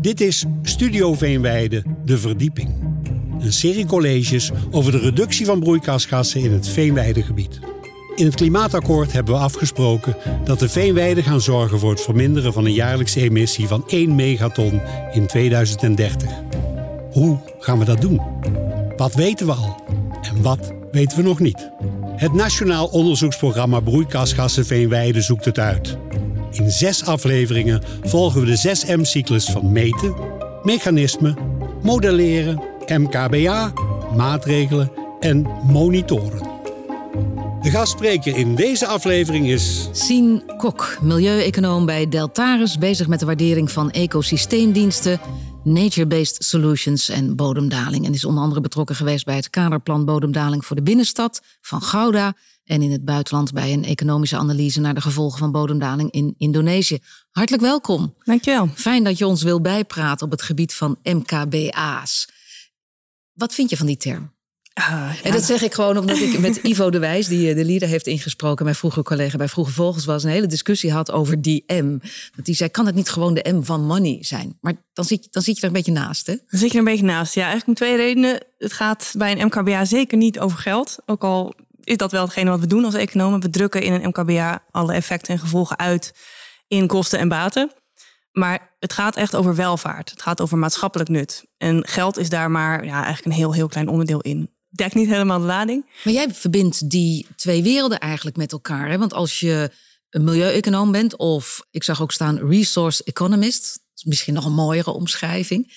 Dit is Studio Veenweide, de verdieping. Een serie colleges over de reductie van broeikasgassen in het Veenweidegebied. In het klimaatakkoord hebben we afgesproken dat de veenweiden gaan zorgen voor het verminderen van een jaarlijkse emissie van 1 megaton in 2030. Hoe gaan we dat doen? Wat weten we al en wat weten we nog niet? Het Nationaal Onderzoeksprogramma Broeikasgassen Veenweide zoekt het uit. In zes afleveringen volgen we de 6M-cyclus van meten, mechanismen, modelleren, MKBA, maatregelen en monitoren. De gastspreker in deze aflevering is. Sien Kok, milieueconoom bij Deltaris, bezig met de waardering van ecosysteemdiensten, nature-based solutions en bodemdaling. En is onder andere betrokken geweest bij het kaderplan bodemdaling voor de binnenstad van Gouda en in het buitenland bij een economische analyse naar de gevolgen van bodemdaling in Indonesië. Hartelijk welkom. Dankjewel. Fijn dat je ons wil bijpraten op het gebied van MKBA's. Wat vind je van die term? Ah, En dat zeg ik gewoon omdat ik met Ivo de Wijs, die eh, de leader heeft ingesproken, mijn vroegere collega bij Vroege Vogels was, een hele discussie had over die M. Dat die zei, kan het niet gewoon de M van money zijn? Maar dan zit, je, dan zit je er een beetje naast, hè? Dan zit je er een beetje naast. Ja, eigenlijk om twee redenen. Het gaat bij een MKBA zeker niet over geld. Ook al is dat wel hetgene wat we doen als economen. We drukken in een MKBA alle effecten en gevolgen uit in kosten en baten. Maar het gaat echt over welvaart. Het gaat over maatschappelijk nut. En geld is daar maar ja, eigenlijk een heel, heel klein onderdeel in. Dekt niet helemaal de lading. Maar jij verbindt die twee werelden eigenlijk met elkaar. Hè? Want als je een milieueconoom bent, of ik zag ook staan resource economist, misschien nog een mooiere omschrijving,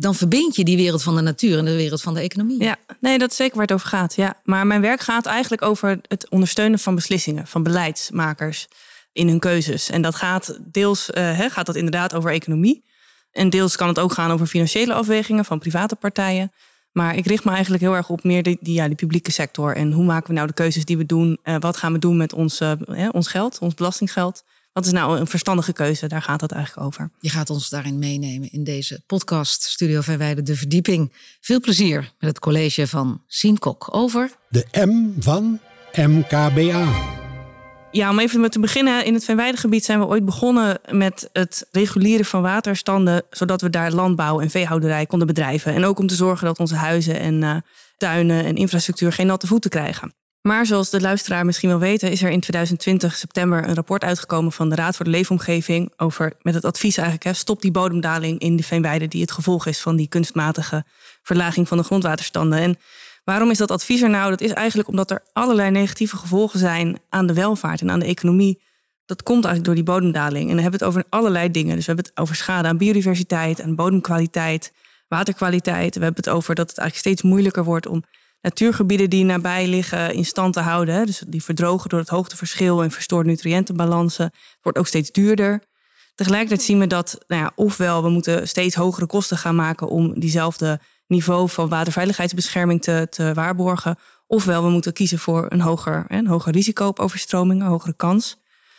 dan verbind je die wereld van de natuur en de wereld van de economie. Ja, nee, dat is zeker waar het over gaat. Ja. Maar mijn werk gaat eigenlijk over het ondersteunen van beslissingen, van beleidsmakers in hun keuzes. En dat gaat deels uh, gaat dat inderdaad over economie. En deels kan het ook gaan over financiële afwegingen van private partijen. Maar ik richt me eigenlijk heel erg op meer die, ja, die publieke sector. En hoe maken we nou de keuzes die we doen? Uh, wat gaan we doen met ons, uh, ons geld, ons belastinggeld? Wat is nou een verstandige keuze? Daar gaat het eigenlijk over. Je gaat ons daarin meenemen in deze podcast Studio Verwijden de Verdieping. Veel plezier met het college van Sien Kok over... De M van MKBA. Ja, om even met te beginnen. In het Veenweidegebied zijn we ooit begonnen met het reguleren van waterstanden, zodat we daar landbouw en veehouderij konden bedrijven. En ook om te zorgen dat onze huizen en uh, tuinen en infrastructuur geen natte voeten krijgen. Maar zoals de luisteraar misschien wel weten, is er in 2020 september een rapport uitgekomen van de Raad voor de Leefomgeving over met het advies eigenlijk hè, stop die bodemdaling in de veenweide die het gevolg is van die kunstmatige verlaging van de grondwaterstanden. En waarom is dat advies er nou? Dat is eigenlijk omdat er allerlei negatieve gevolgen zijn aan de welvaart en aan de economie. Dat komt eigenlijk door die bodemdaling. En dan hebben we het over allerlei dingen. Dus we hebben het over schade aan biodiversiteit, aan bodemkwaliteit, waterkwaliteit. We hebben het over dat het eigenlijk steeds moeilijker wordt om natuurgebieden die nabij liggen in stand te houden. Dus die verdrogen door het hoogteverschil en verstoord nutriëntenbalansen. Het wordt ook steeds duurder. Tegelijkertijd zien we dat, nou ja, ofwel we moeten steeds hogere kosten gaan maken om diezelfde niveau van waterveiligheidsbescherming te, te waarborgen. Ofwel we moeten kiezen voor een hoger, een hoger risico op overstroming, een hogere kans.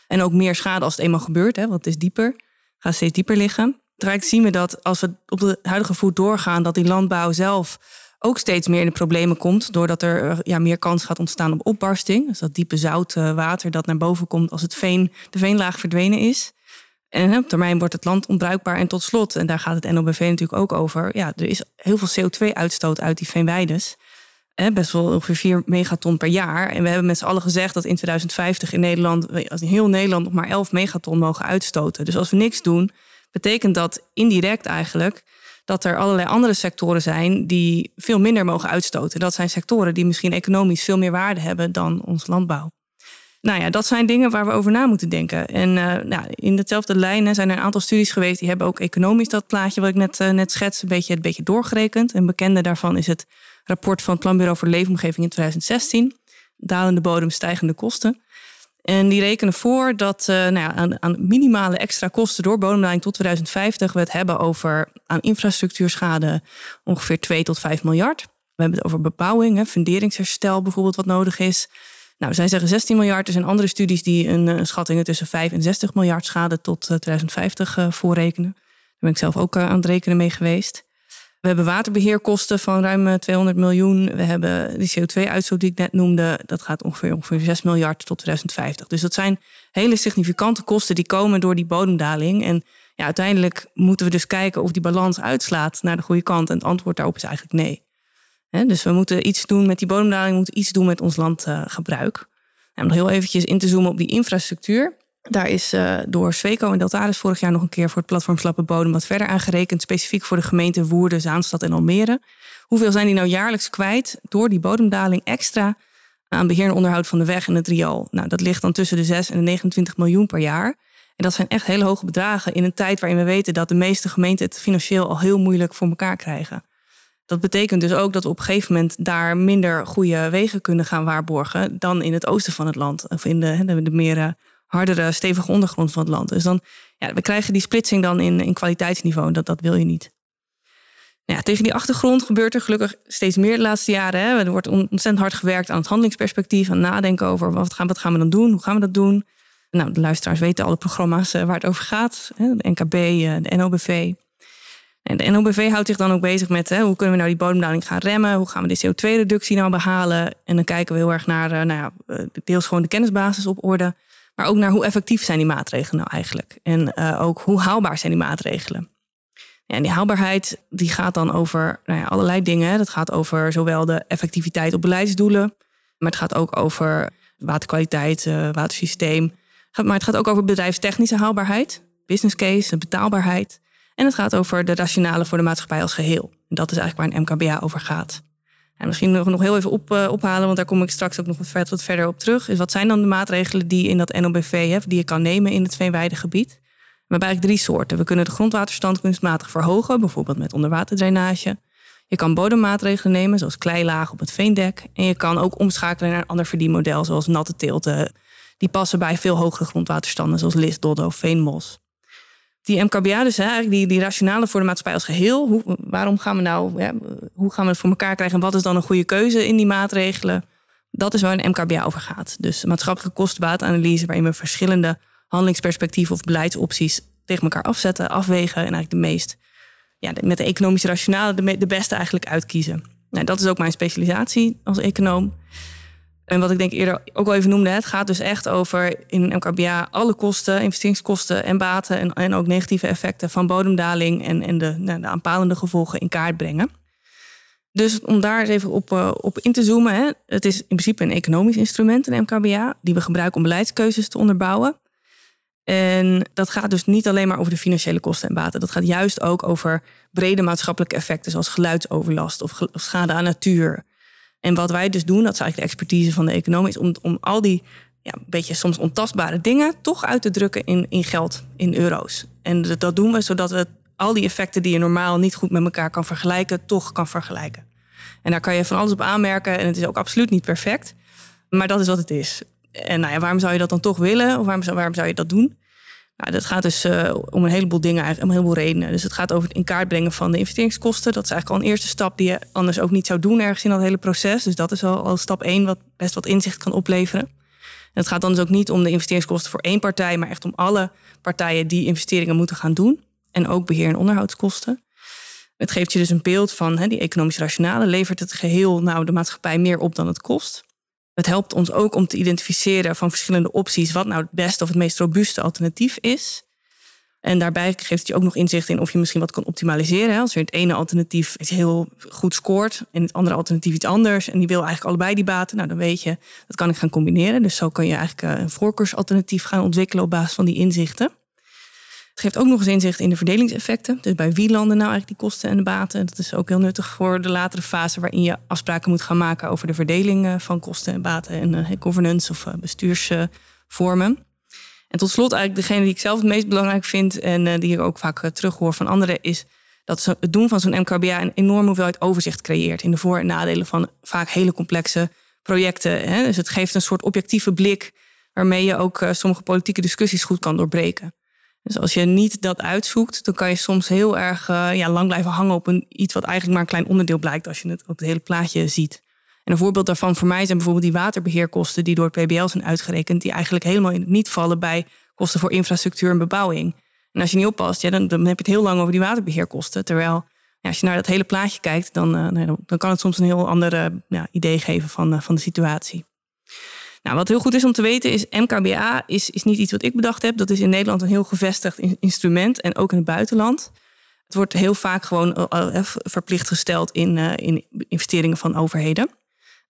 En ook meer schade als het eenmaal gebeurt, hè, want het is dieper, gaat steeds dieper liggen. Tegelijkertijd zien we dat als we op de huidige voet doorgaan, dat die landbouw zelf ook steeds meer in de problemen komt. Doordat er ja, meer kans gaat ontstaan op opbarsting. Dus dat diepe zoute water dat naar boven komt als het veen, de veenlaag verdwenen is. En op termijn wordt het land onbruikbaar. En tot slot, en daar gaat het NOBV natuurlijk ook over. Ja, er is heel veel CO2-uitstoot uit die veenweides. best wel ongeveer 4 megaton per jaar. En we hebben met z'n allen gezegd dat in 2050 in Nederland, in heel Nederland, nog maar 11 megaton mogen uitstoten. Dus als we niks doen, betekent dat indirect eigenlijk dat er allerlei andere sectoren zijn die veel minder mogen uitstoten. Dat zijn sectoren die misschien economisch veel meer waarde hebben dan ons landbouw. Nou ja, dat zijn dingen waar we over na moeten denken. En uh, nou, in dezelfde lijnen zijn er een aantal studies geweest die hebben ook economisch dat plaatje wat ik net, uh, net schets, een beetje, een beetje doorgerekend. Een bekende daarvan is het rapport van het Planbureau voor Leefomgeving in 2016. Dalende bodem, stijgende kosten. En die rekenen voor dat uh, nou ja, aan, aan, minimale extra kosten door bodemdaling tot 2050 we het hebben over aan infrastructuurschade ongeveer 2 tot 5 miljard. We hebben het over bebouwing, funderingsherstel bijvoorbeeld wat nodig is. Nou, zij zeggen 16 miljard. Er zijn andere studies die een, een schattingen tussen 5 en 60 miljard schade tot 2050 uh, voorrekenen. Daar ben ik zelf ook aan het rekenen mee geweest. We hebben waterbeheerkosten van ruim 200 miljoen. We hebben die CO2-uitstoot die ik net noemde. Dat gaat ongeveer, ongeveer 6 miljard tot 2050. Dus dat zijn hele significante kosten die komen door die bodemdaling. En Ja, uiteindelijk moeten we dus kijken of die balans uitslaat naar de goede kant. En het antwoord daarop is eigenlijk nee. dus we moeten iets doen met die bodemdaling, we moeten iets doen met ons landgebruik. om nog heel eventjes in te zoomen op die infrastructuur. Daar is uh, door Sweco en Deltaris vorig jaar nog een keer voor het platform Slappe Bodem wat verder aangerekend. Specifiek voor de gemeenten Woerden, Zaanstad en Almere. Hoeveel zijn die nou jaarlijks kwijt door die bodemdaling extra aan beheer en onderhoud van de weg en het riool? Nou, dat ligt dan tussen de 6 en de 29 miljoen per jaar. En dat zijn echt hele hoge bedragen in een tijd waarin we weten dat de meeste gemeenten het financieel al heel moeilijk voor elkaar krijgen. Dat betekent dus ook dat we op een gegeven moment daar minder goede wegen kunnen gaan waarborgen dan in het oosten van het land. Of in de, de, de meer hardere, stevige ondergrond van het land. Dus dan, ja, we krijgen die splitsing dan in, in kwaliteitsniveau. Dat, dat wil je niet. Ja, tegen die achtergrond gebeurt er gelukkig steeds meer de laatste jaren. Hè. Er wordt ontzettend hard gewerkt aan het handelingsperspectief, aan nadenken over wat gaan, we dan doen, hoe gaan we dat doen. Nou, de luisteraars weten alle programma's uh, waar het over gaat. Hè. De NKB, eh, de NOBV. En de NOBV houdt zich dan ook bezig met hè, hoe kunnen we nou die bodemdaling gaan remmen? Hoe gaan we de CO2-reductie nou behalen? En dan kijken we heel erg naar, uh, nou ja, deels gewoon de kennisbasis op orde. Maar ook naar hoe effectief zijn die maatregelen nou eigenlijk? En uh, ook hoe haalbaar zijn die maatregelen? Ja, en die haalbaarheid die gaat dan over nou ja, allerlei dingen. Dat gaat over zowel de effectiviteit op beleidsdoelen, maar het gaat ook over waterkwaliteit, uh, watersysteem. Maar het gaat ook over bedrijfstechnische haalbaarheid, business case, betaalbaarheid. En het gaat over de rationale voor de maatschappij als geheel. En dat is eigenlijk waar een MKBA over gaat. En misschien nog, nog heel even op, uh, ophalen, want daar kom ik straks ook nog wat, wat verder op terug. Is wat zijn dan de maatregelen die in dat NOBV hebt, die je kan nemen in het veenweidegebied? We hebben eigenlijk drie soorten. We kunnen de grondwaterstand kunstmatig verhogen, bijvoorbeeld met onderwaterdrainage. Je kan bodemmaatregelen nemen, zoals kleilaag op het veendek. En je kan ook omschakelen naar een ander verdienmodel, zoals natte teelten. Die passen bij veel hogere grondwaterstanden, zoals list, doddo veenmos die MKBA, dus hè, eigenlijk die, die rationale voor de maatschappij als geheel. Hoe, waarom gaan we nou, hoe gaan we het voor elkaar krijgen en wat is dan een goede keuze in die maatregelen? Dat is waar een MKBA over gaat. Dus maatschappelijke kostenbaatanalyse, waarin we verschillende handelingsperspectieven of beleidsopties tegen elkaar afzetten, afwegen en eigenlijk de meest, ja, met de economische rationale, de, de beste eigenlijk uitkiezen. Nou, dat is ook mijn specialisatie als econoom. En wat ik denk eerder ook al even noemde, het gaat dus echt over in MKBA alle kosten, investeringskosten en baten en, en ook negatieve effecten van bodemdaling en, en de, nou, de aanpalende gevolgen in kaart brengen. Dus om daar eens even op, uh, op in te zoomen, hè, het is in principe een economisch instrument, een MKBA, die we gebruiken om beleidskeuzes te onderbouwen. En dat gaat dus niet alleen maar over de financiële kosten en baten. Dat gaat juist ook over brede maatschappelijke effecten, zoals geluidsoverlast of schade aan natuur, en wat wij dus doen, dat is eigenlijk de expertise van de econoom, is om, om al die ja, een beetje soms ontastbare dingen toch uit te drukken in, in geld, in euro's. En dat, doen we zodat we al die effecten die je normaal niet goed met elkaar kan vergelijken, toch kan vergelijken. En daar kan je van alles op aanmerken en het is ook absoluut niet perfect. Maar dat is wat het is. En nou ja, waarom zou je dat dan toch willen? Of waarom waarom zou je dat doen? Nou, dat gaat dus uh, om een heleboel dingen, eigenlijk, om een heleboel redenen. Dus het gaat over het in kaart brengen van de investeringskosten. Dat is eigenlijk al een eerste stap die je anders ook niet zou doen ergens in dat hele proces. Dus dat is al, al stap één, wat best wat inzicht kan opleveren. En het gaat dan dus ook niet om de investeringskosten voor één partij, maar echt om alle partijen die investeringen moeten gaan doen. En ook beheer- en onderhoudskosten. Het geeft je dus een beeld van die economisch rationale. Levert het geheel nou de maatschappij meer op dan het kost? Het helpt ons ook om te identificeren van verschillende opties wat nou het beste of het meest robuuste alternatief is. En daarbij geeft het je ook nog inzicht in of je misschien wat kan optimaliseren. Als je het ene alternatief heel goed scoort en het andere alternatief iets anders en die wil eigenlijk allebei die baten, nou dan weet je, dat kan ik gaan combineren. Dus zo kan je eigenlijk eh, een voorkeursalternatief gaan ontwikkelen op basis van die inzichten. Het geeft ook nog eens inzicht in de verdelingseffecten. Dus bij wie landen nou eigenlijk die kosten en de baten? Dat is ook heel nuttig voor de latere fase waarin je afspraken moet gaan maken over de verdeling eh, van kosten en baten en uh, governance of uh, bestuursvormen. En tot slot eigenlijk degene die ik zelf het meest belangrijk vind en die ik ook vaak terughoor van anderen is dat het doen van zo'n MKBA een enorme hoeveelheid overzicht creëert in de voor- en nadelen van vaak hele complexe projecten. Dus het geeft een soort objectieve blik waarmee je ook sommige politieke discussies goed kan doorbreken. Dus als je niet dat uitzoekt, dan kan je soms heel erg uh, ja, lang blijven hangen op een, iets wat eigenlijk maar een klein onderdeel blijkt als je het op het hele plaatje ziet. En een voorbeeld daarvan voor mij zijn bijvoorbeeld die waterbeheerkosten die door het PBL zijn uitgerekend, die eigenlijk helemaal niet vallen bij kosten voor infrastructuur en bebouwing. En als je niet oppast, ja, dan, dan heb je het heel lang over die waterbeheerkosten. Terwijl ja, als je naar dat hele plaatje kijkt, dan, uh, dan kan het soms een heel ander uh, ja, idee geven van, van de situatie. Nou, wat heel goed is om te weten is, MKBA is, is niet iets wat ik bedacht heb. Dat is in Nederland een heel gevestigd instrument en ook in het buitenland. Het wordt heel vaak gewoon eh, eh, verplicht gesteld in, in investeringen van overheden.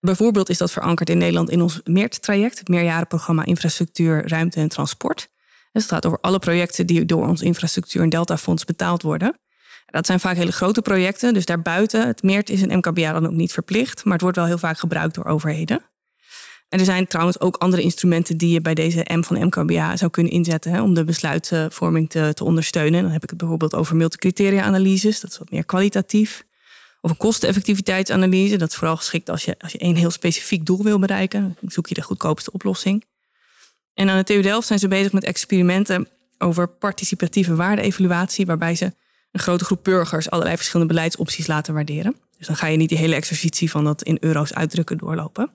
Bijvoorbeeld is dat verankerd in Nederland in ons MEERT-traject, het meerjarenprogramma Infrastructuur, Ruimte en Transport. Dus het gaat over alle projecten die door ons infrastructuur- en deltafonds betaald worden. Dat zijn vaak hele grote projecten, dus daarbuiten, het MEERT is een MKBA dan ook niet verplicht, maar het wordt wel heel vaak gebruikt door overheden. En er zijn trouwens ook andere instrumenten die je bij deze M van MKBA zou kunnen inzetten hè, om de besluitvorming te, te ondersteunen. Dan heb ik het bijvoorbeeld over multicriteria-analyses, dat is wat meer kwalitatief. Of een kosteneffectiviteitsanalyse, dat is vooral geschikt als je, als je één heel specifiek doel wil bereiken. Dan zoek je de goedkoopste oplossing. En aan de TU Delft zijn ze bezig met experimenten over participatieve waarde-evaluatie, waarbij ze een grote groep burgers allerlei verschillende beleidsopties laten waarderen. Dus dan ga je niet die hele exercitie van dat in euro's uitdrukken doorlopen.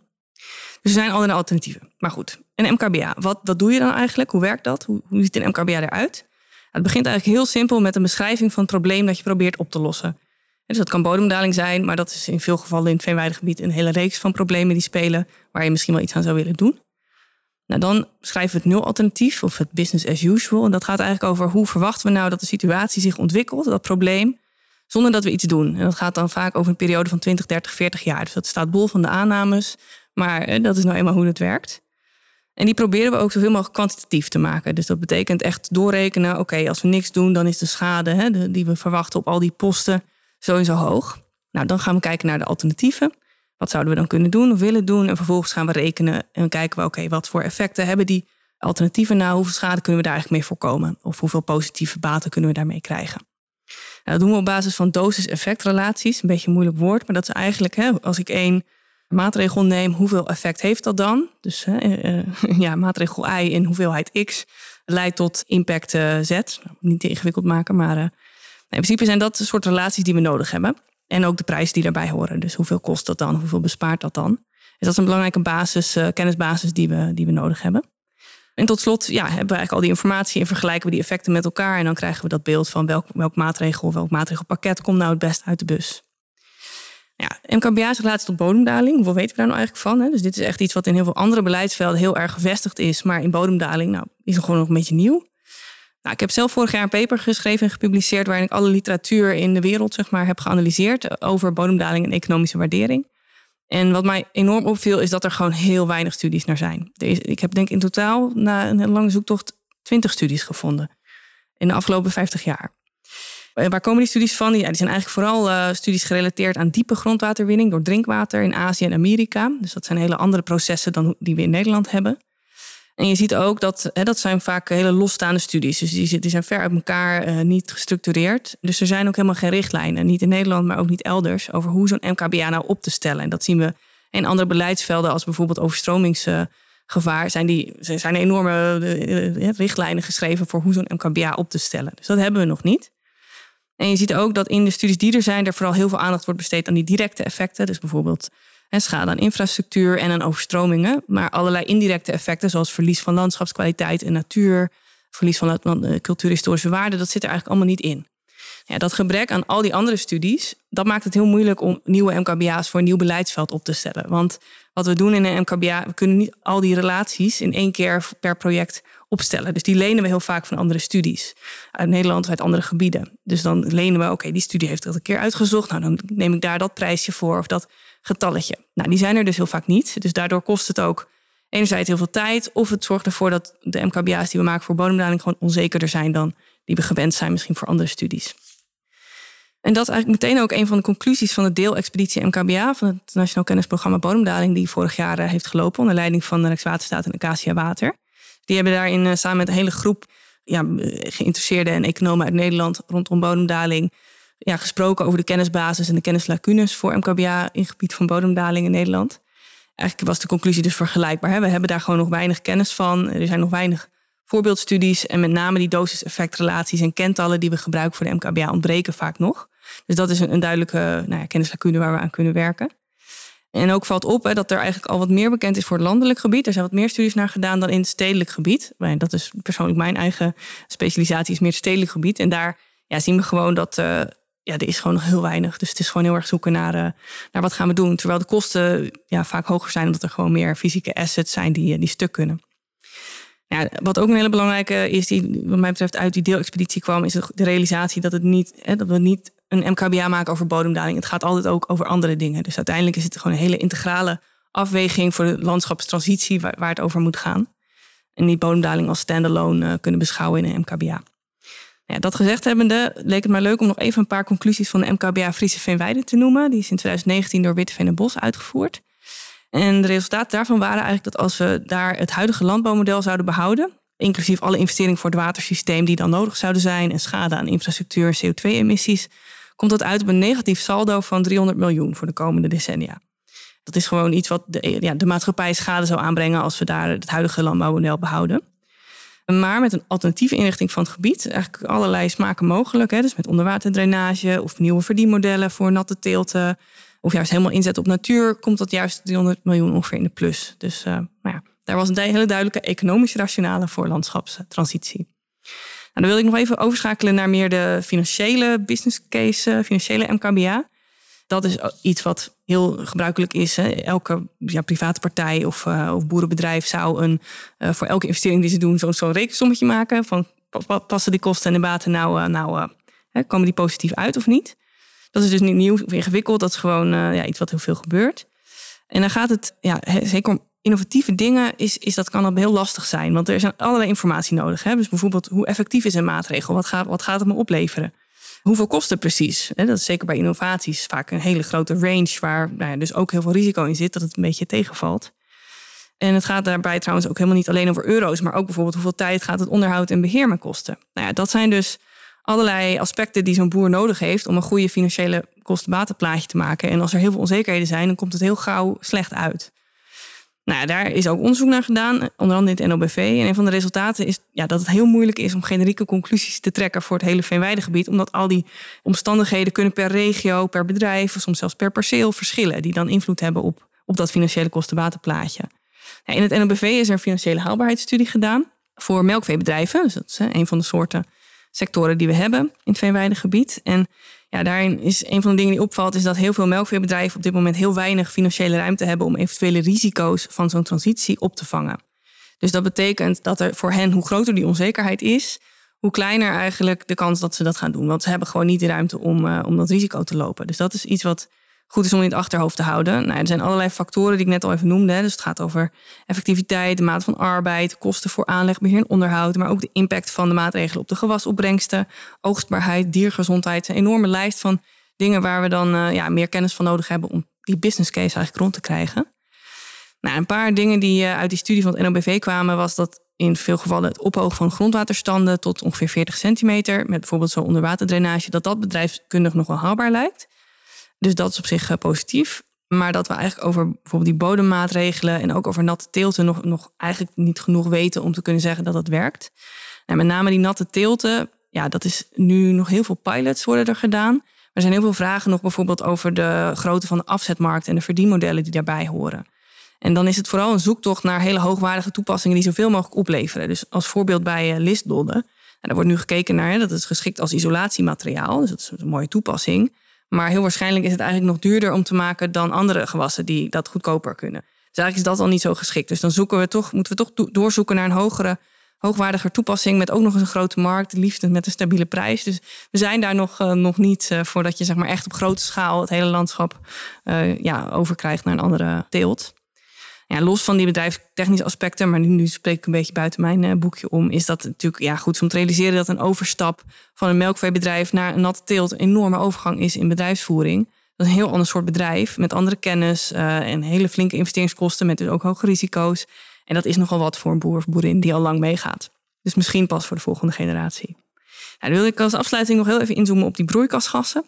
Dus er zijn allerlei alternatieven. Maar goed, een MKBA. Wat, wat doe je dan eigenlijk? Hoe werkt dat? Hoe, hoe ziet een MKBA eruit? Het begint eigenlijk heel simpel met een beschrijving van het probleem dat je probeert op te lossen. Dus dat kan bodemdaling zijn, maar dat is in veel gevallen in het veenweidegebied een hele reeks van problemen die spelen waar je misschien wel iets aan zou willen doen. Nou, dan schrijven we het nul-alternatief of het business as usual. En dat gaat eigenlijk over hoe verwachten we nou dat de situatie zich ontwikkelt, dat probleem, zonder dat we iets doen. En dat gaat dan vaak over een periode van 20, 30, 40 jaar. Dus dat staat bol van de aannames, maar dat is nou eenmaal hoe het werkt. En die proberen we ook zoveel mogelijk kwantitatief te maken. Dus dat betekent echt doorrekenen. Oké, als we niks doen, dan is de schade hè, die we verwachten op al die posten sowieso hoog. Nou, dan gaan we kijken naar de alternatieven. Wat zouden we dan kunnen doen of willen doen? En vervolgens gaan we rekenen en kijken we, oké, wat voor effecten hebben die alternatieven nou? Hoeveel schade kunnen we daar eigenlijk mee voorkomen? Of hoeveel positieve baten kunnen we daarmee krijgen? Nou, dat doen we op basis van dosis-effectrelaties. Een beetje een moeilijk woord, maar dat is eigenlijk, hè, als ik één maatregel neem, hoeveel effect heeft dat dan? Dus uh, ja, maatregel I in hoeveelheid X leidt tot impact uh, Z. Niet te ingewikkeld maken, maar in principe zijn dat de soort relaties die we nodig hebben. En ook de prijzen die daarbij horen. Dus hoeveel kost dat dan? Hoeveel bespaart dat dan? Dus dat is een belangrijke basis, kennisbasis die we, die we nodig hebben. En tot slot ja, hebben we eigenlijk al die informatie en vergelijken we die effecten met elkaar. En dan krijgen we dat beeld van welk, welk maatregel, welk maatregelpakket komt nou het best uit de bus. Ja, MKBA is relatie tot bodemdaling. Hoeveel weten we daar nou eigenlijk van? Hè? Dus dit is echt iets wat in heel veel andere beleidsvelden heel erg gevestigd is. Maar in bodemdaling nou, is het gewoon nog een beetje nieuw. Nou, ik heb zelf vorig jaar een paper geschreven en gepubliceerd... waarin ik alle literatuur in de wereld zeg maar, heb geanalyseerd... over bodemdaling en economische waardering. En wat mij enorm opviel is dat er gewoon heel weinig studies naar zijn. Ik heb denk in totaal na een lange zoektocht 20 studies gevonden. In de afgelopen 50 jaar. En waar komen die studies van? Ja, die zijn eigenlijk vooral uh, studies gerelateerd aan diepe grondwaterwinning door drinkwater in Azië en Amerika. Dus dat zijn hele andere processen dan die we in Nederland hebben. En je ziet ook dat hè, dat zijn vaak hele losstaande studies. Dus die, die zijn ver uit elkaar, uh, niet gestructureerd. Dus er zijn ook helemaal geen richtlijnen, niet in Nederland, maar ook niet elders, over hoe zo'n MKBA nou op te stellen. En dat zien we in andere beleidsvelden, als bijvoorbeeld overstromingsgevaar, zijn, die, zijn enorme richtlijnen geschreven voor hoe zo'n MKBA op te stellen. Dus dat hebben we nog niet. En je ziet ook dat in de studies die er zijn, er vooral heel veel aandacht wordt besteed aan die directe effecten. Dus bijvoorbeeld hè, schade aan infrastructuur en aan overstromingen. Maar allerlei indirecte effecten, zoals verlies van landschapskwaliteit en natuur, verlies van, de cultuurhistorische waarde, dat zit er eigenlijk allemaal niet in. Ja, dat gebrek aan al die andere studies, dat maakt het heel moeilijk om nieuwe MKBA's voor een nieuw beleidsveld op te stellen. Want wat we doen in een MKBA, we kunnen niet al die relaties in één keer per project opstellen. Dus die lenen we heel vaak van andere studies. Uit Nederland of uit andere gebieden. Dus dan lenen we, oké, die studie heeft dat een keer uitgezocht. Nou, dan neem ik daar dat prijsje voor of dat getalletje. Nou, die zijn er dus heel vaak niet. Dus daardoor kost het ook enerzijds heel veel tijd. Of het zorgt ervoor dat de MKBA's die we maken voor bodemdaling gewoon onzekerder zijn dan die we gewend zijn misschien voor andere studies. En dat is eigenlijk meteen ook een van de conclusies van de deelexpeditie MKBA van het Nationaal Kennisprogramma Bodemdaling, die vorig jaar eh, heeft gelopen onder leiding van de Rijkswaterstaat en Acacia Water. Die hebben daarin eh, samen met een hele groep ja, geïnteresseerden en economen uit Nederland rondom bodemdaling ja, gesproken over de kennisbasis en de kennislacunes voor MKBA in het gebied van bodemdaling in Nederland. Eigenlijk was de conclusie dus vergelijkbaar. Hè? We hebben daar gewoon nog weinig kennis van. Er zijn nog weinig voorbeeldstudies en met name die dosis-effectrelaties en kentallen die we gebruiken voor de MKBA ontbreken vaak nog. Dus dat is een, een duidelijke nou ja, kennislacune waar we aan kunnen werken. En ook valt op hè, dat er eigenlijk al wat meer bekend is voor het landelijk gebied. Er zijn wat meer studies naar gedaan dan in het stedelijk gebied. Dat is persoonlijk mijn eigen specialisatie, is meer het stedelijk gebied. En daar ja, zien we gewoon dat uh, ja, er is gewoon nog heel weinig. Dus het is gewoon heel erg zoeken naar, uh, naar wat gaan we doen. Terwijl de kosten ja, vaak hoger zijn, omdat er gewoon meer fysieke assets zijn die, die stuk kunnen. Wat ook een hele belangrijke is, die wat mij betreft uit die deelexpeditie kwam, is de realisatie dat, het niet, hè, dat we niet een MKBA maken over bodemdaling. Het gaat altijd ook over andere dingen. Dus uiteindelijk is het gewoon een hele integrale afweging voor de landschapstransitie waar, het over moet gaan. En die bodemdaling als standalone uh, kunnen beschouwen in een MKBA. Ja, dat gezegd hebbende leek het mij leuk om nog even een paar conclusies van de MKBA Friese Veenweide te noemen. Die is in 2019 door Witteveen en Bos uitgevoerd. En de resultaten daarvan waren eigenlijk dat als we daar het huidige landbouwmodel zouden behouden, inclusief alle investeringen voor het watersysteem die dan nodig zouden zijn en schade aan infrastructuur en CO2-emissies, komt dat uit op een negatief saldo van 300 miljoen voor de komende decennia. Dat is gewoon iets wat de, ja, de maatschappij schade zou aanbrengen als we daar het huidige landbouwmodel behouden. Maar met een alternatieve inrichting van het gebied, eigenlijk allerlei smaken mogelijk. Hè, dus met onderwaterdrainage of nieuwe verdienmodellen voor natte teelten. Of juist helemaal inzet op natuur, komt dat juist 300 miljoen ongeveer in de plus. Dus uh, nou ja, daar was een hele duidelijke economische rationale voor landschapstransitie. Nou, dan wil ik nog even overschakelen naar meer de financiële business case, eh, financiële MKBA. Dat is iets wat heel gebruikelijk is. Hè. Elke ja, private partij of, uh, of boerenbedrijf zou een, uh, voor elke investering die ze doen zo'n zo rekensommetje maken. Van passen die kosten en de baten nou, nou komen die positief uit of niet? Dat is dus niet nieuw of ingewikkeld. Dat is gewoon ja, iets wat heel veel gebeurt. En dan gaat het, ja, zeker om innovatieve dingen, is, is dat kan heel lastig zijn. Want er zijn allerlei informatie nodig. Hè? Dus bijvoorbeeld, hoe effectief is een maatregel? Wat gaat, wat gaat het me opleveren? Hoeveel kost het precies? Dat is zeker bij innovaties vaak een hele grote range waar nou ja, dus ook heel veel risico in zit dat het een beetje tegenvalt. En het gaat daarbij trouwens ook helemaal niet alleen over euro's, maar ook bijvoorbeeld hoeveel tijd gaat het onderhoud en beheer me kosten. Nou ja, dat zijn dus allerlei aspecten die zo'n boer nodig heeft om een goede financiële kostenbatenplaatje te maken. En als er heel veel onzekerheden zijn, dan komt het heel gauw slecht uit. Nou, daar is ook onderzoek naar gedaan, onder andere in het NOBV. En een van de resultaten is ja, dat het heel moeilijk is om generieke conclusies te trekken voor het hele veenweidegebied. Omdat al die omstandigheden kunnen per regio, per bedrijf, of soms zelfs per perceel verschillen. Die dan invloed hebben op, op dat financiële kostenbatenplaatje. in het NOBV is er een financiële haalbaarheidsstudie gedaan voor melkveebedrijven. Dus dat is een van de soorten sectoren die we hebben in het veenweidegebied. En ja, daarin is een van de dingen die opvalt, is dat heel veel melkveebedrijven op dit moment heel weinig financiële ruimte hebben om eventuele risico's van zo'n transitie op te vangen. Dus dat betekent dat er voor hen, hoe groter die onzekerheid is, hoe kleiner eigenlijk de kans dat ze dat gaan doen. Want ze hebben gewoon niet de ruimte om, uh, om dat risico te lopen. Dus dat is iets wat goed is om in het achterhoofd te houden. Nou, er zijn allerlei factoren die ik net al even noemde. Dus het gaat over effectiviteit, de maat van arbeid, kosten voor aanleg, beheer en onderhoud, maar ook de impact van de maatregelen op de gewasopbrengsten, oogstbaarheid, diergezondheid. Een enorme lijst van dingen waar we dan uh, ja, meer kennis van nodig hebben om die business case eigenlijk rond te krijgen. Nou, een paar dingen die uh, uit die studie van het NOBV kwamen, was dat in veel gevallen het ophogen van grondwaterstanden tot ongeveer 40 centimeter, met bijvoorbeeld zo'n onderwaterdrainage, dat dat bedrijfskundig nog wel haalbaar lijkt. Dus dat is op zich eh, positief. Maar dat we eigenlijk over bijvoorbeeld die bodemmaatregelen en ook over natte teelten nog, nog eigenlijk niet genoeg weten om te kunnen zeggen dat het werkt. En met name die natte teelten, ja, dat is nu nog heel veel pilots worden er gedaan. Er zijn heel veel vragen nog bijvoorbeeld over de grootte van de afzetmarkt en de verdienmodellen die daarbij horen. En dan is het vooral een zoektocht naar hele hoogwaardige toepassingen die zoveel mogelijk opleveren. Dus als voorbeeld bij uh, listdodden. En daar wordt nu gekeken naar, dat is geschikt als isolatiemateriaal. Dus dat is een mooie toepassing. Maar heel waarschijnlijk is het eigenlijk nog duurder om te maken dan andere gewassen die dat goedkoper kunnen. Dus eigenlijk is dat al niet zo geschikt. Dus dan zoeken we toch, moeten we toch doorzoeken naar een hogere, hoogwaardiger toepassing met ook nog eens een grote markt, liefst met een stabiele prijs. Dus we zijn daar nog, uh, nog niet uh, voordat je zeg maar echt op grote schaal het hele landschap uh, ja, overkrijgt naar een andere teelt los van die bedrijfstechnische aspecten, maar nu, spreek ik een beetje buiten mijn uh, boekje om, is dat natuurlijk ja, goed om te realiseren dat een overstap van een melkveebedrijf naar een natte teelt een enorme overgang is in bedrijfsvoering. Dat is een heel ander soort bedrijf met andere kennis uh, en hele flinke investeringskosten met dus ook hoge risico's. En dat is nogal wat voor een boer of boerin die al lang meegaat. Dus misschien pas voor de volgende generatie. Nou, dan wil ik als afsluiting nog heel even inzoomen op die broeikasgassen.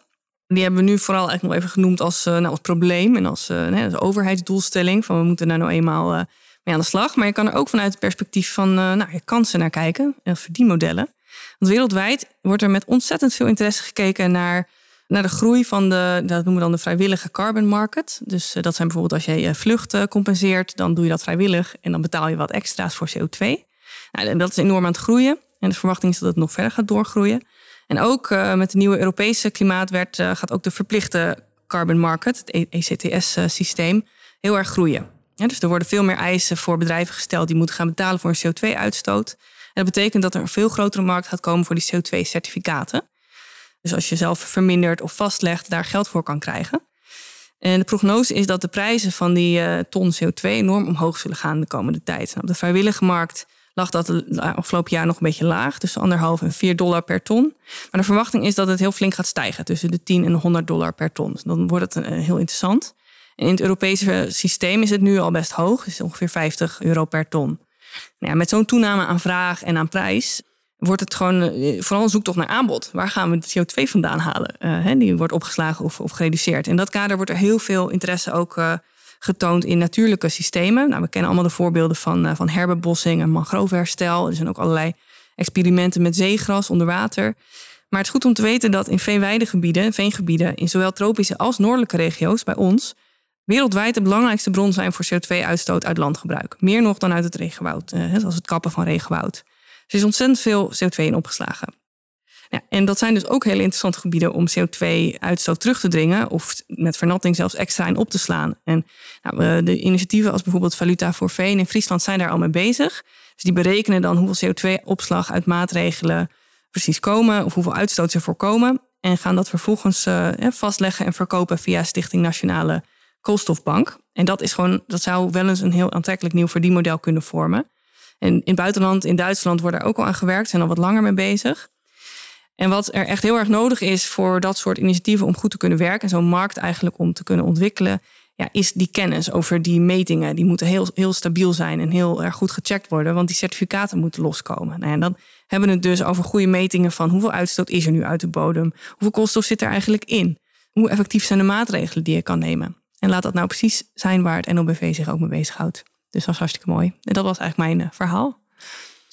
Die hebben we nu vooral eigenlijk nog even genoemd als, uh, nou, probleem en als, uh, als, overheidsdoelstelling. Van we moeten daar nou eenmaal uh, mee aan de slag. Maar je kan er ook vanuit het perspectief van nou, je kansen naar kijken. En verdienmodellen. Want wereldwijd wordt er met ontzettend veel interesse gekeken naar, naar de groei van de, dat noemen we dan de vrijwillige carbon market. Dus dat zijn bijvoorbeeld als je je vlucht compenseert, dan doe je dat vrijwillig en dan betaal je wat extra's voor CO2. Nou, dat is enorm aan het groeien. En de verwachting is dat het nog verder gaat doorgroeien. En ook met de nieuwe Europese klimaatwet gaat ook de verplichte carbon market, het ECTS-systeem, heel erg groeien. dus er worden veel meer eisen voor bedrijven gesteld die moeten gaan betalen voor een CO2-uitstoot. En dat betekent dat er een veel grotere markt gaat komen voor die CO2-certificaten. Dus als je zelf vermindert of vastlegt, daar geld voor kan krijgen. En de prognose is dat de prijzen van die ton CO2 enorm omhoog zullen gaan de komende tijd. Nou, op de vrijwillige markt lag dat de afgelopen jaar nog een beetje laag, tussen anderhalf en 4 dollar per ton. Maar de verwachting is dat het heel flink gaat stijgen, tussen de 10 en de 100 dollar per ton. Dus dan wordt het uh, heel interessant. In het Europese systeem is het nu al best hoog, is ongeveer 50 euro per ton. Nou ja, met zo'n toename aan vraag en aan prijs wordt het gewoon uh, vooral een zoektocht naar aanbod. Waar gaan we de CO2 vandaan halen? Die wordt opgeslagen of, of gereduceerd. In dat kader wordt er heel veel interesse ook uh, getoond in natuurlijke systemen. Nou, we kennen allemaal de voorbeelden van, van herbebossing en mangroveherstel. Er zijn ook allerlei experimenten met zeegras onder water. Maar het is goed om te weten dat in veenweidegebieden, veengebieden, in zowel tropische als noordelijke regio's bij ons, wereldwijd de belangrijkste bron zijn voor CO2-uitstoot uit landgebruik. Meer nog dan uit het regenwoud, zoals het kappen van regenwoud. Er is ontzettend veel CO2 in opgeslagen. Ja, en dat zijn dus ook hele interessante gebieden om CO2-uitstoot terug te dringen of met vernatting zelfs extra in op te slaan. En nou, de initiatieven als bijvoorbeeld Valuta voor Veen in Friesland zijn daar al mee bezig. Dus die berekenen dan hoeveel CO2-opslag uit maatregelen precies komen of hoeveel uitstoot ze voorkomen. En gaan dat vervolgens uh, vastleggen en verkopen via Stichting Nationale Koolstofbank. En dat is gewoon, dat zou wel eens een heel aantrekkelijk nieuw verdienmodel kunnen vormen. En in het buitenland, in Duitsland, wordt er ook al aan gewerkt, zijn al wat langer mee bezig. En wat er echt heel erg nodig is voor dat soort initiatieven om goed te kunnen werken en zo'n markt eigenlijk om te kunnen ontwikkelen, ja, is die kennis over die metingen. Die moeten heel, heel stabiel zijn en heel erg goed gecheckt worden, want die certificaten moeten loskomen. Nou, en dan hebben we het dus over goede metingen van hoeveel uitstoot is er nu uit de bodem, hoeveel koolstof zit er eigenlijk in, hoe effectief zijn de maatregelen die je kan nemen. En laat dat nou precies zijn waar het NOBV zich ook mee bezighoudt. Dus dat was hartstikke mooi. En dat was eigenlijk mijn uh, verhaal.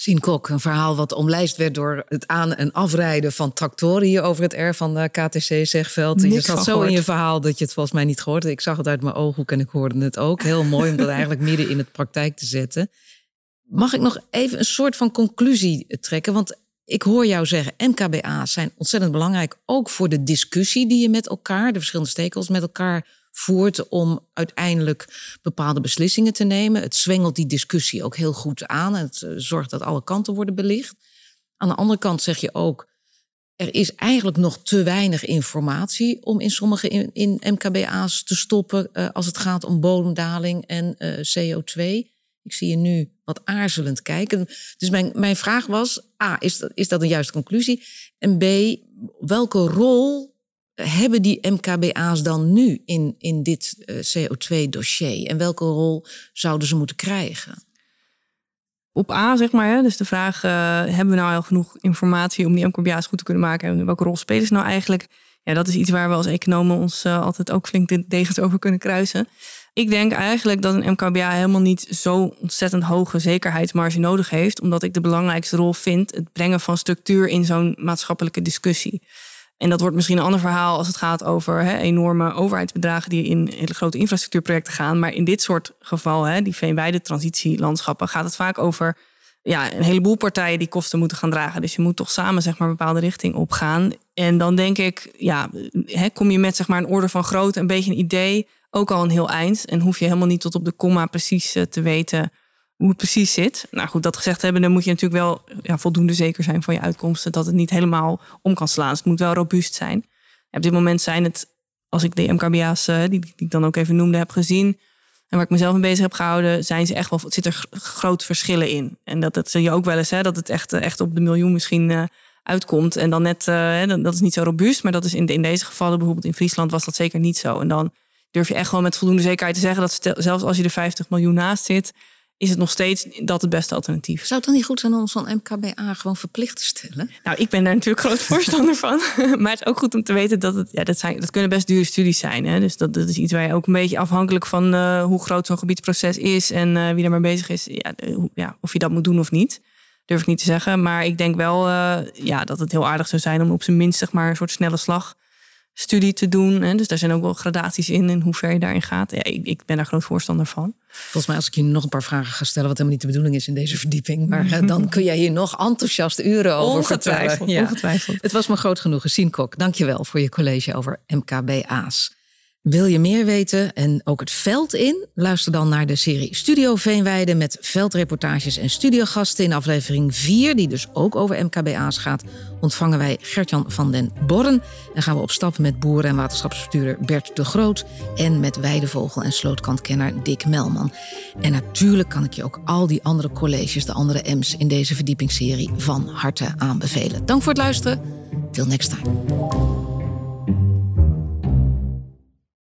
Sien Kok, een verhaal wat omlijst werd door het aan- en afrijden van tractoren hier over het R van de KTC Zegveld. je zat zo in je verhaal dat je het volgens mij niet gehoord Ik zag het uit mijn ooghoek en ik hoorde het ook. Heel mooi om dat eigenlijk midden in het praktijk te zetten. Mag ik nog even een soort van conclusie trekken? Want ik hoor jou zeggen, MKBA's zijn ontzettend belangrijk, ook voor de discussie die je met elkaar, de verschillende stekels met elkaar voert om uiteindelijk bepaalde beslissingen te nemen. Het zwengelt die discussie ook heel goed aan het eh, zorgt dat alle kanten worden belicht. Aan de andere kant zeg je ook, er is eigenlijk nog te weinig informatie om in sommige in, MKBA's te stoppen uh, als het gaat om bodemdaling en uh, CO2. Ik zie je nu wat aarzelend kijken. Dus mijn, mijn vraag was: A, is dat, is dat een juiste conclusie? En B, welke rol hebben die MKBA's dan nu in, in dit eh, CO2-dossier? En welke rol zouden ze moeten krijgen? Op A, zeg maar, hè, dus de vraag: uh, hebben we nou al genoeg informatie om die MKBA's goed te kunnen maken? En welke rol spelen ze nou eigenlijk? Ja, dat is iets waar we als economen ons uh, altijd ook flink de degens over kunnen kruisen. Ik denk eigenlijk dat een MKBA helemaal niet zo ontzettend hoge zekerheidsmarge nodig heeft, omdat ik de belangrijkste rol vind het brengen van structuur in zo'n maatschappelijke discussie. En dat wordt misschien een ander verhaal als het gaat over enorme overheidsbedragen die in hele grote infrastructuurprojecten gaan. Maar in dit soort geval, die veenwijde transitielandschappen, gaat het vaak over ja, een heleboel partijen die kosten moeten gaan dragen. Dus je moet toch samen zeg maar, een bepaalde richting opgaan. En dan denk ik, ja, kom je met zeg maar, een orde van grootte, een beetje een idee, ook al een heel eind. En hoef je helemaal niet tot op de komma precies eh, te weten hoe het precies zit. Nou goed, dat gezegd hebben, dan moet je natuurlijk wel ja, voldoende zeker zijn van je uitkomsten. Dat het niet helemaal om kan slaan. Dus het moet wel robuust zijn. op dit moment zijn het, als ik de MKBA's, uh, die, ik dan ook even noemde, heb gezien. En waar ik mezelf mee bezig heb gehouden, zijn ze echt wel, zit er grote verschillen in. En dat, dat zie je ook wel eens, hè, dat het echt, echt op de miljoen misschien uh, uitkomt. En dan net, dat is niet zo robuust. Maar dat is in, in deze gevallen, bijvoorbeeld in Friesland, was dat zeker niet zo. En dan durf je echt gewoon met voldoende zekerheid te zeggen dat zelfs als je er 50 miljoen naast zit, is het nog steeds dat het beste alternatief. Zou het dan niet goed zijn om zo'n MKBA gewoon verplicht te stellen? Nou, ik ben daar natuurlijk groot voorstander van. maar het is ook goed om te weten dat het, ja, dat, zijn, dat kunnen best dure studies zijn. Hè? Dus dat, dat is iets waar je ook een beetje afhankelijk van uh, hoe groot zo'n gebiedsproces is en uh, wie er maar bezig is, ja, ja, of je dat moet doen of niet. Durf ik niet te zeggen. Maar ik denk wel uh, ja, dat het heel aardig zou zijn om op zijn minst zeg maar, een soort snelle slag studie te doen. Hè. Dus daar zijn ook wel gradaties in en hoe ver je daarin gaat. Ja, ik, ik ben daar groot voorstander van. Volgens mij als ik je nog een paar vragen ga stellen... wat helemaal niet de bedoeling is in deze verdieping... maar eh, dan kun jij hier nog enthousiast uren over ongetwijfeld, vertellen. Ja. Ongetwijfeld. Het was me groot genoegen. Sien Kok, dank je wel voor je college over MKBA's. Wil je meer weten en ook het veld in? Luister dan naar de serie Studio Veenweide met veldreportages en studiogasten. In aflevering 4, die dus ook over MKBA's gaat, ontvangen wij Gertjan van den Borren. En gaan we op stap met boeren- en waterschapsbestuurder Bert de Groot en met weidevogel- en slootkantkenner Dick Melman. En natuurlijk kan ik je ook al die andere colleges, de andere M's in deze verdiepingsserie van harte aanbevelen. Dank voor het luisteren. Till next time.